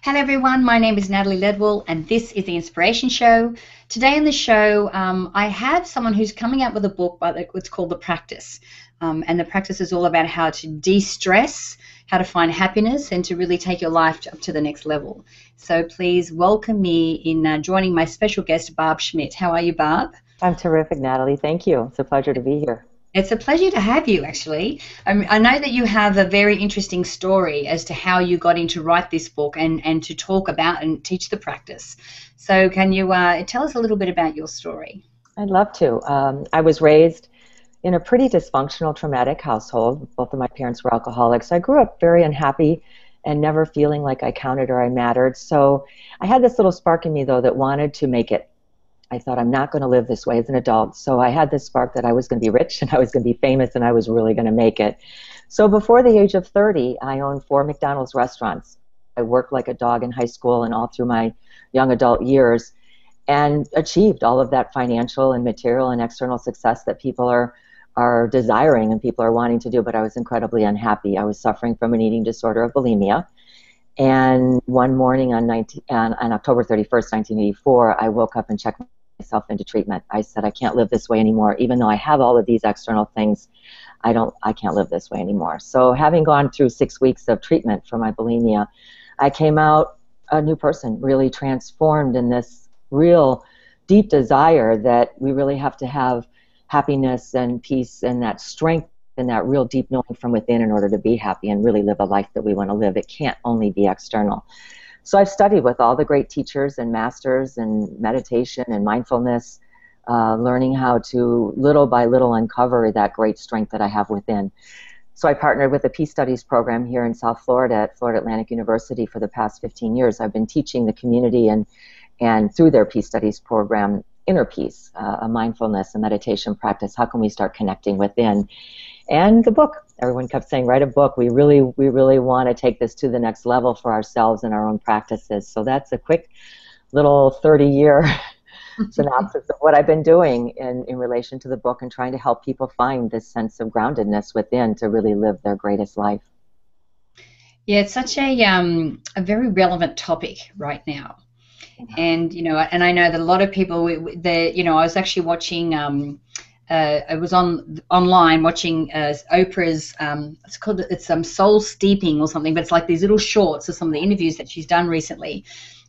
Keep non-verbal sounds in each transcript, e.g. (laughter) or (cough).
Hello, everyone. My name is Natalie Ledwell, and this is the Inspiration Show. Today on the show, um, I have someone who's coming out with a book, but it's called The Practice. Um, and the practice is all about how to de stress, how to find happiness, and to really take your life up to the next level. So please welcome me in uh, joining my special guest, Barb Schmidt. How are you, Barb? I'm terrific, Natalie. Thank you. It's a pleasure to be here. It's a pleasure to have you, actually. Um, I know that you have a very interesting story as to how you got into write this book and, and to talk about and teach the practice. So, can you uh, tell us a little bit about your story? I'd love to. Um, I was raised in a pretty dysfunctional, traumatic household. Both of my parents were alcoholics. I grew up very unhappy and never feeling like I counted or I mattered. So, I had this little spark in me, though, that wanted to make it I thought I'm not going to live this way as an adult. So I had this spark that I was going to be rich (laughs) and I was going to be famous and I was really going to make it. So before the age of 30, I owned four McDonald's restaurants. I worked like a dog in high school and all through my young adult years and achieved all of that financial and material and external success that people are are desiring and people are wanting to do, but I was incredibly unhappy. I was suffering from an eating disorder of bulimia. And one morning on, 19, on, on October 31st, 1984, I woke up and checked myself into treatment. I said I can't live this way anymore, even though I have all of these external things. I don't. I can't live this way anymore. So having gone through six weeks of treatment for my bulimia, I came out a new person, really transformed in this real deep desire that we really have to have happiness and peace and that strength and that real deep knowing from within in order to be happy and really live a life that we want to live. It can't only be external. So I've studied with all the great teachers and masters in meditation and mindfulness, uh, learning how to little by little uncover that great strength that I have within. So I partnered with the Peace Studies program here in South Florida at Florida Atlantic University for the past 15 years. I've been teaching the community and and through their Peace Studies program, inner peace, uh, a mindfulness, a meditation practice. How can we start connecting within? And the book. Everyone kept saying, write a book. We really, we really want to take this to the next level for ourselves and our own practices. So that's a quick little 30 year (laughs) synopsis of what I've been doing in, in relation to the book and trying to help people find this sense of groundedness within to really live their greatest life. Yeah, it's such a um, a very relevant topic right now and you know, and I know that a lot of people, the you know, I was actually watching. Um, uh, I was on online watching uh, Oprah's. Um, it's called it's some um, soul steeping or something, but it's like these little shorts of some of the interviews that she's done recently.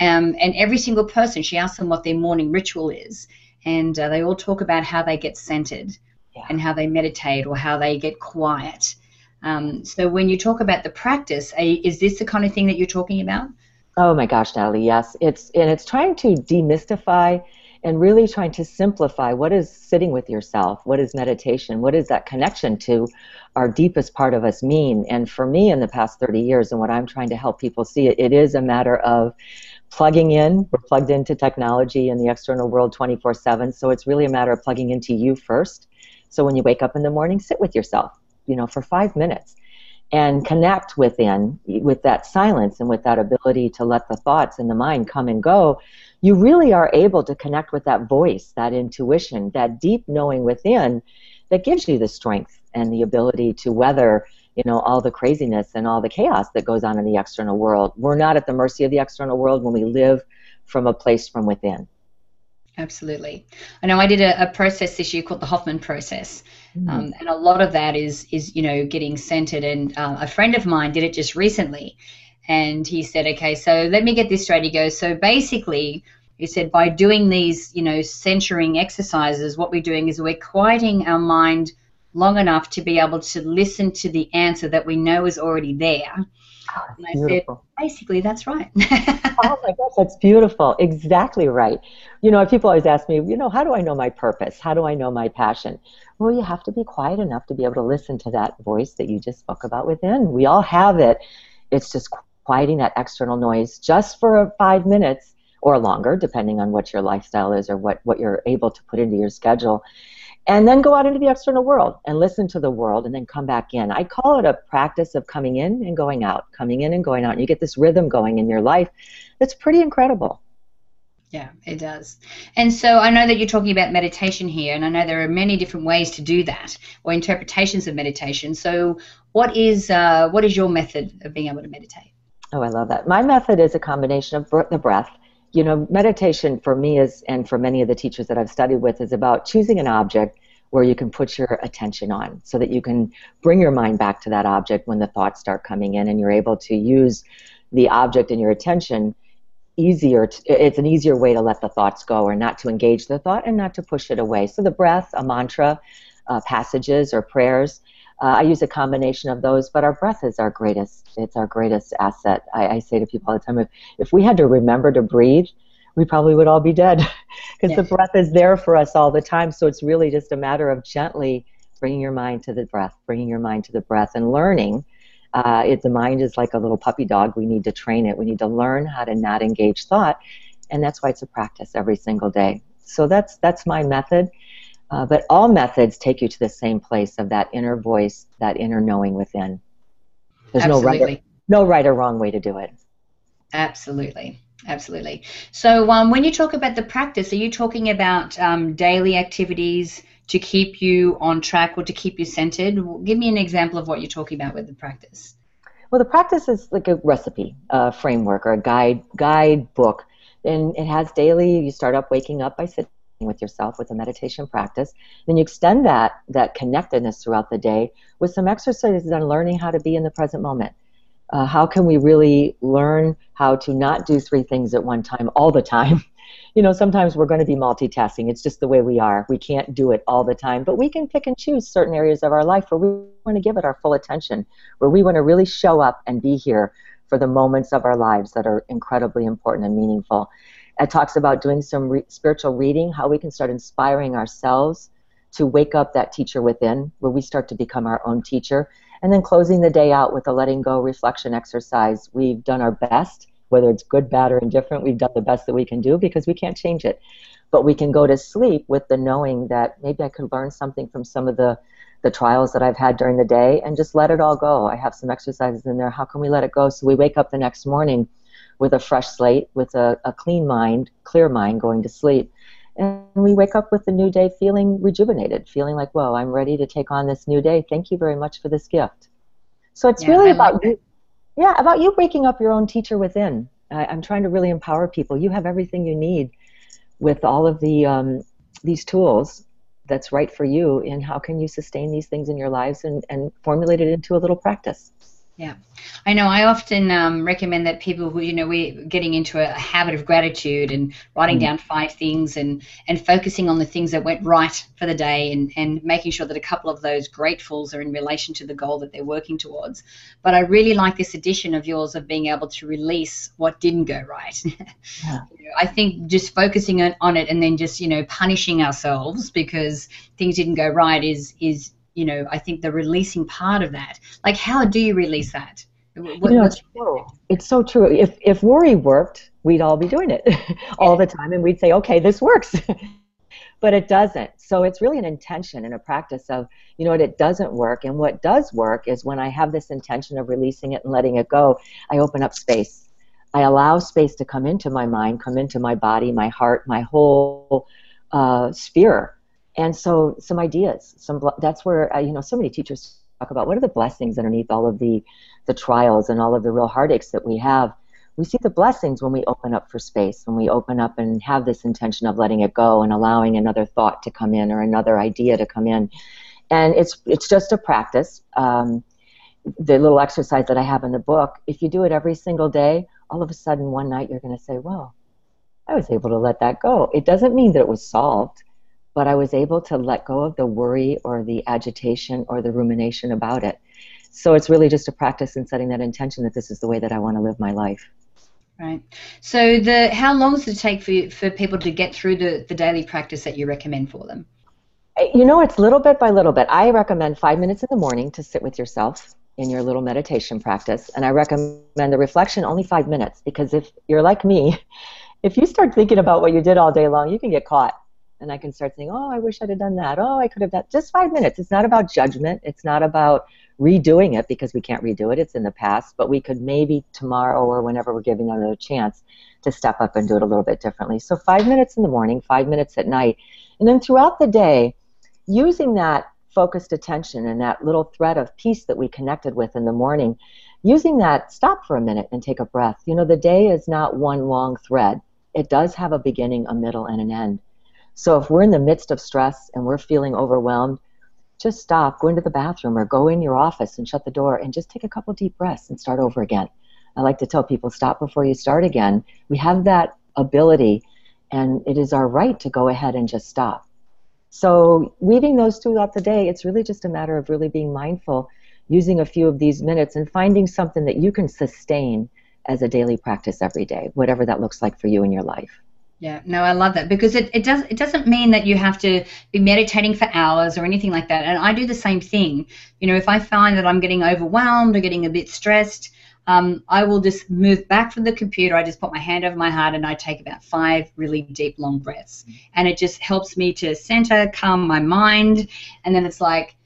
Um, and every single person, she asks them what their morning ritual is, and uh, they all talk about how they get centered, yeah. and how they meditate or how they get quiet. Um, so when you talk about the practice, is this the kind of thing that you're talking about? Oh my gosh, Natalie, yes. It's and it's trying to demystify and really trying to simplify what is sitting with yourself, what is meditation, what is that connection to our deepest part of us mean. And for me in the past 30 years and what I'm trying to help people see, it, it is a matter of plugging in. We're plugged into technology and the external world 24 7. So it's really a matter of plugging into you first. So when you wake up in the morning, sit with yourself, you know, for five minutes and connect within with that silence and with that ability to let the thoughts in the mind come and go you really are able to connect with that voice that intuition that deep knowing within that gives you the strength and the ability to weather you know all the craziness and all the chaos that goes on in the external world. We're not at the mercy of the external world when we live from a place from within Absolutely. I know I did a, a process this year called the Hoffman process, mm. um, and a lot of that is is you know getting centered. And uh, a friend of mine did it just recently, and he said, "Okay, so let me get this straight." He goes, "So basically." He said, by doing these, you know, centering exercises, what we're doing is we're quieting our mind long enough to be able to listen to the answer that we know is already there Oh, and I beautiful. said, basically, that's right. (laughs) oh my gosh, that's beautiful. Exactly right. You know, people always ask me, you know, how do I know my purpose? How do I know my passion? Well, you have to be quiet enough to be able to listen to that voice that you just spoke about within. We all have it. It's just quieting that external noise just for five minutes or longer, depending on what your lifestyle is or what, what you're able to put into your schedule and then go out into the external world and listen to the world and then come back in. I call it a practice of coming in and going out, coming in and going out. And you get this rhythm going in your life that's pretty incredible. Yeah, it does. And so I know that you're talking about meditation here, and I know there are many different ways to do that, or interpretations of meditation. So, what is uh, what is your method of being able to meditate? Oh, I love that. My method is a combination of the breath. You know, meditation for me is, and for many of the teachers that I've studied with, is about choosing an object where you can put your attention on so that you can bring your mind back to that object when the thoughts start coming in and you're able to use the object and your attention easier to, it's an easier way to let the thoughts go or not to engage the thought and not to push it away. So the breath a mantra uh, passages or prayers uh, i use a combination of those but our breath is our greatest it's our greatest asset. I, I say to people all the time if, if we had to remember to breathe we probably would all be dead (laughs) because the breath is there for us all the time so it's really just a matter of gently bringing your mind to the breath bringing your mind to the breath and learning uh, it, the mind is like a little puppy dog. We need to train it. We need to learn how to not engage thought, and that's why it's a practice every single day. So that's that's my method. Uh, but all methods take you to the same place of that inner voice, that inner knowing within. There's Absolutely. no right, or, no right or wrong way to do it. Absolutely. Absolutely. So, um, when you talk about the practice, are you talking about um, daily activities to keep you on track or to keep you centered? Give me an example of what you're talking about with the practice. Well, the practice is like a recipe, a framework, or a guide guide book, and it has daily. You start up waking up by sitting with yourself with a meditation practice. Then you extend that that connectedness throughout the day with some exercises on learning how to be in the present moment. Uh, how can we really learn how to not do three things at one time all the time (laughs) you know, sometimes we're going to be multitasking. It's just the way we are. We can't do it all the time, but we can pick and choose certain areas of our life where we want to give it our full attention, where we want to really show up and be here for the moments of our lives that are incredibly important and meaningful. It talks about doing some re- spiritual reading, how we can start inspiring ourselves to wake up that teacher within, where we start to become our own teacher. And then closing the day out with a letting go reflection exercise. We've done our best whether it's good, bad, or indifferent, we've done the best that we can do because we can't change it. But we can go to sleep with the knowing that maybe I could learn something from some of the the trials that I've had during the day and just let it all go. I have some exercises in there. How can we let it go? So we wake up the next morning with a fresh slate, with a, a clean mind, clear mind going to sleep. And we wake up with the new day feeling rejuvenated, feeling like, whoa, I'm ready to take on this new day. Thank you very much for this gift. So it's yeah, really I about like yeah, about you waking up your own teacher within. I, am trying to really empower people. You have everything you need with all of the um, these tools that's right for you. And how can you sustain these things in your lives and, and formulate it into a little practice? Yeah, I know. I often um, recommend that people who, you know, we're getting into a habit of gratitude and writing mm. down five things and, and focusing on the things that went right for the day and, and making sure that a couple of those gratefuls are in relation to the goal that they're working towards. But I really like this addition of yours of being able to release what didn't go right. (laughs) Yeah. you know, I think just focusing on, on it and then just, you know, punishing ourselves because things didn't go right is is you know, I think the releasing part of that. Like, how do you release that? What, you know, it's, true. it's so true. If if worry worked, we'd all be doing it (laughs) all the time, and we'd say, okay, this works. (laughs) but it doesn't. So it's really an intention and a practice of, you know what, it doesn't work. And what does work is when I have this intention of releasing it and letting it go, I open up space. I allow space to come into my mind, come into my body, my heart, my whole uh, sphere and so some ideas some that's where uh, you know so many teachers talk about what are the blessings underneath all of the the trials and all of the real heartaches that we have. We see the blessings when we open up for space when we open up and have this intention of letting it go and allowing another thought to come in or another idea to come in. And it's it's just a practice. Um, the little exercise that i have in the book if you do it every single day all of a sudden one night you're going to say well i was able to let that go. It doesn't mean that it was solved but I was able to let go of the worry or the agitation or the rumination about it. So it's really just a practice in setting that intention that this is the way that I want to live my life. Right. So the how long does it take for you, for people to get through the, the daily practice that you recommend for them? Uh, you know, it's little bit by little bit. I recommend five minutes in the morning to sit with yourself in your little meditation practice, and I recommend the reflection only five minutes because if you're like me, (laughs) if you start thinking about what you did all day long, you can get caught and I can start saying, oh, I wish I'd have done that. Oh, I could have done just five minutes. It's not about judgment. It's not about redoing it because we can't redo it. It's in the past, but we could maybe tomorrow or whenever we're giving another chance to step up and do it a little bit differently. So five minutes in the morning, five minutes at night, and then throughout the day, using that focused attention and that little thread of peace that we connected with in the morning using that, stop for a minute and take a breath. You know, the day is not one long thread. It does have a beginning, a middle, and an end. So if we're in the midst of stress and we're feeling overwhelmed, just stop, go into the bathroom or go in your office and shut the door and just take a couple deep breaths and start over again. I like to tell people stop before you start again. We have that ability and it is our right to go ahead and just stop. So weaving those throughout the day, it's really just a matter of really being mindful, using a few of these minutes and finding something that you can sustain as a daily practice every day, whatever that looks like for you in your life. Yeah, no, I love that because it, it does it doesn't mean that you have to be meditating for hours or anything like that. And I do the same thing. You know, if I find that I'm getting overwhelmed or getting a bit stressed, um, I will just move back from the computer. I just put my hand over my heart and I take about five really deep, long breaths. And it just helps me to center, calm my mind. And then it's like,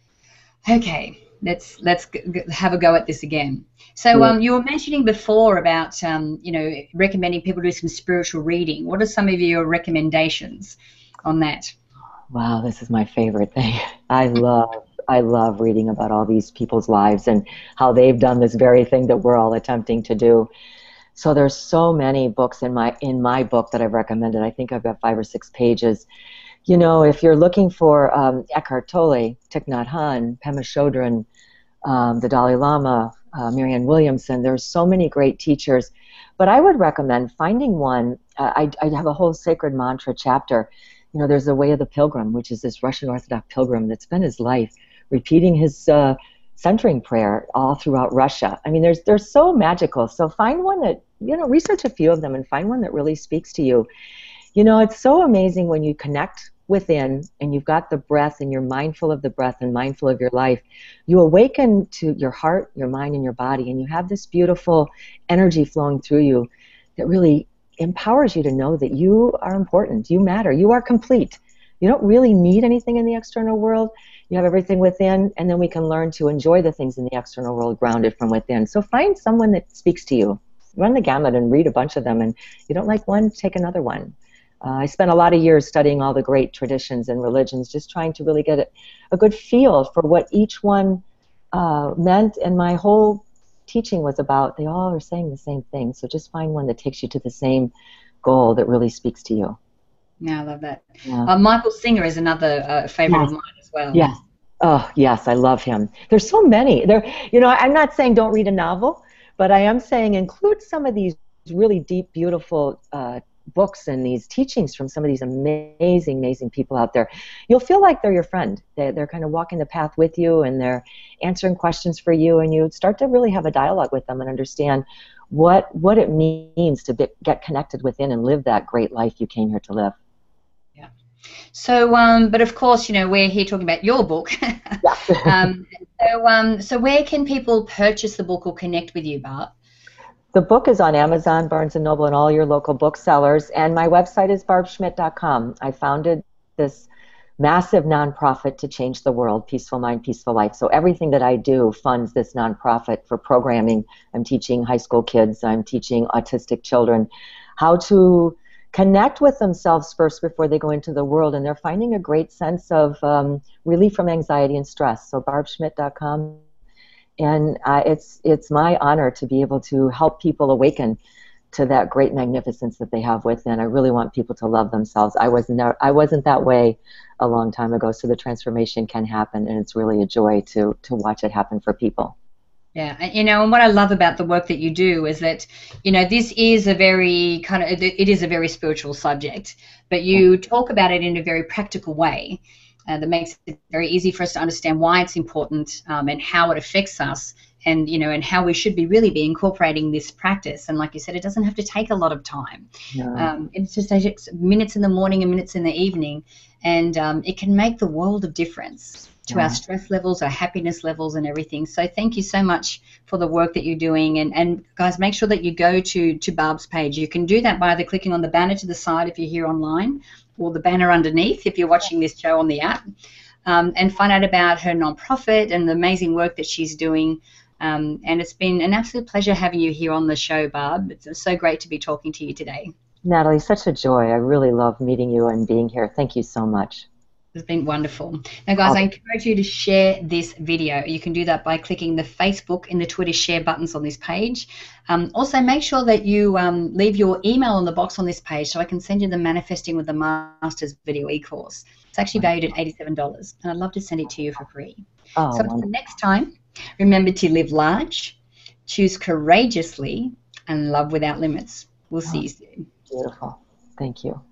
okay, let's let's have a go at this again. So um, you were mentioning before about um, you know recommending people do some spiritual reading. What are some of your recommendations on that? Wow, this is my favorite thing. (laughs) I love I love reading about all these people's lives and how they've done this very thing that we're all attempting to do. So there's so many books in my in my book that I've recommended. I think I've got five or six pages. You know, if you're looking for um, Eckhart Tolle, Thich Nhat Hanh, Pema Chodron, um, the Dalai Lama, uh, Marianne Williamson, there's so many great teachers. But I would recommend finding one. Uh, I, I have a whole sacred mantra chapter. You know, there's the Way of the Pilgrim, which is this Russian Orthodox pilgrim that spent his life repeating his uh, centering prayer all throughout Russia. I mean, there's they're so magical. So find one that you know, research a few of them and find one that really speaks to you. You know, it's so amazing when you connect within and you've got the breath and you're mindful of the breath and mindful of your life. You awaken to your heart, your mind, and your body, and you have this beautiful energy flowing through you that really empowers you to know that you are important, you matter, you are complete. You don't really need anything in the external world you have everything within, and then we can learn to enjoy the things in the external world grounded from within. So find someone that speaks to you. Run the gamut and read a bunch of them, and you don't like one, take another one. Uh, I spent a lot of years studying all the great traditions and religions, just trying to really get a, a good feel for what each one uh, meant, and my whole teaching was about they all are saying the same thing. So just find one that takes you to the same goal that really speaks to you. Yeah, I love that. Yeah. Uh, Michael Singer is another uh, favorite of mine as well. Yes. Oh, yes, I love him. There's so many. There, you know, I'm not saying don't read a novel, but I am saying include some of these really deep, beautiful uh, books and these teachings from some of these amazing, amazing people out there. You'll feel like they're your friend. They, they're kind of walking the path with you and they're answering questions for you, and you start to really have a dialogue with them and understand what what it means to be, get connected within and live that great life you came here to live. Yeah. So, um, but of course, you know, we're here talking about your book. (laughs) um, so, um, so where can people purchase the book or connect with you, Barb? The book is on Amazon, Barnes & Noble, and all your local booksellers. And my website is barbschmidt.com. I founded this massive nonprofit to change the world, Peaceful Mind, Peaceful Life. So everything that I do funds this nonprofit for programming. I'm teaching high school kids, I'm teaching autistic children how to connect with themselves first before they go into the world, and they're finding a great sense of um, relief from anxiety and stress. So barbschmidt.com, and uh, it's it's my honor to be able to help people awaken to that great magnificence that they have within. I really want people to love themselves. I wasn't I wasn't that way a long time ago, so the transformation can happen, and it's really a joy to to watch it happen for people. Yeah, and, you know, and what I love about the work that you do is that, you know, this is a very kind of it is a very spiritual subject, but you talk about it in a very practical way uh, that makes it very easy for us to understand why it's important um, and how it affects us, and you know, and how we should be really be incorporating this practice. And like you said, it doesn't have to take a lot of time. No. Um, it just takes minutes in the morning and minutes in the evening, and um, it can make the world of difference to yeah. our stress levels, our happiness levels, and everything. So thank you so much for the work that you're doing. And, and guys, make sure that you go to, to Barb's page. You can do that by either clicking on the banner to the side if you're here online or the banner underneath if you're watching this show on the app. Um, and find out about her nonprofit and the amazing work that she's doing. Um, and it's been an absolute pleasure having you here on the show, Barb. It's so great to be talking to you today. Natalie, such a joy. I really love meeting you and being here. Thank you so much. It's been wonderful. Now, guys, I encourage you to share this video. You can do that by clicking the Facebook and the Twitter share buttons on this page. Um, also, make sure that you um, leave your email in the box on this page so I can send you the Manifesting with the Masters video e-course. It's actually valued at $87, and I'd love to send it to you for free. Oh, so until next time, remember to live large, choose courageously, and love without limits. We'll oh, see you soon. Beautiful. Thank you.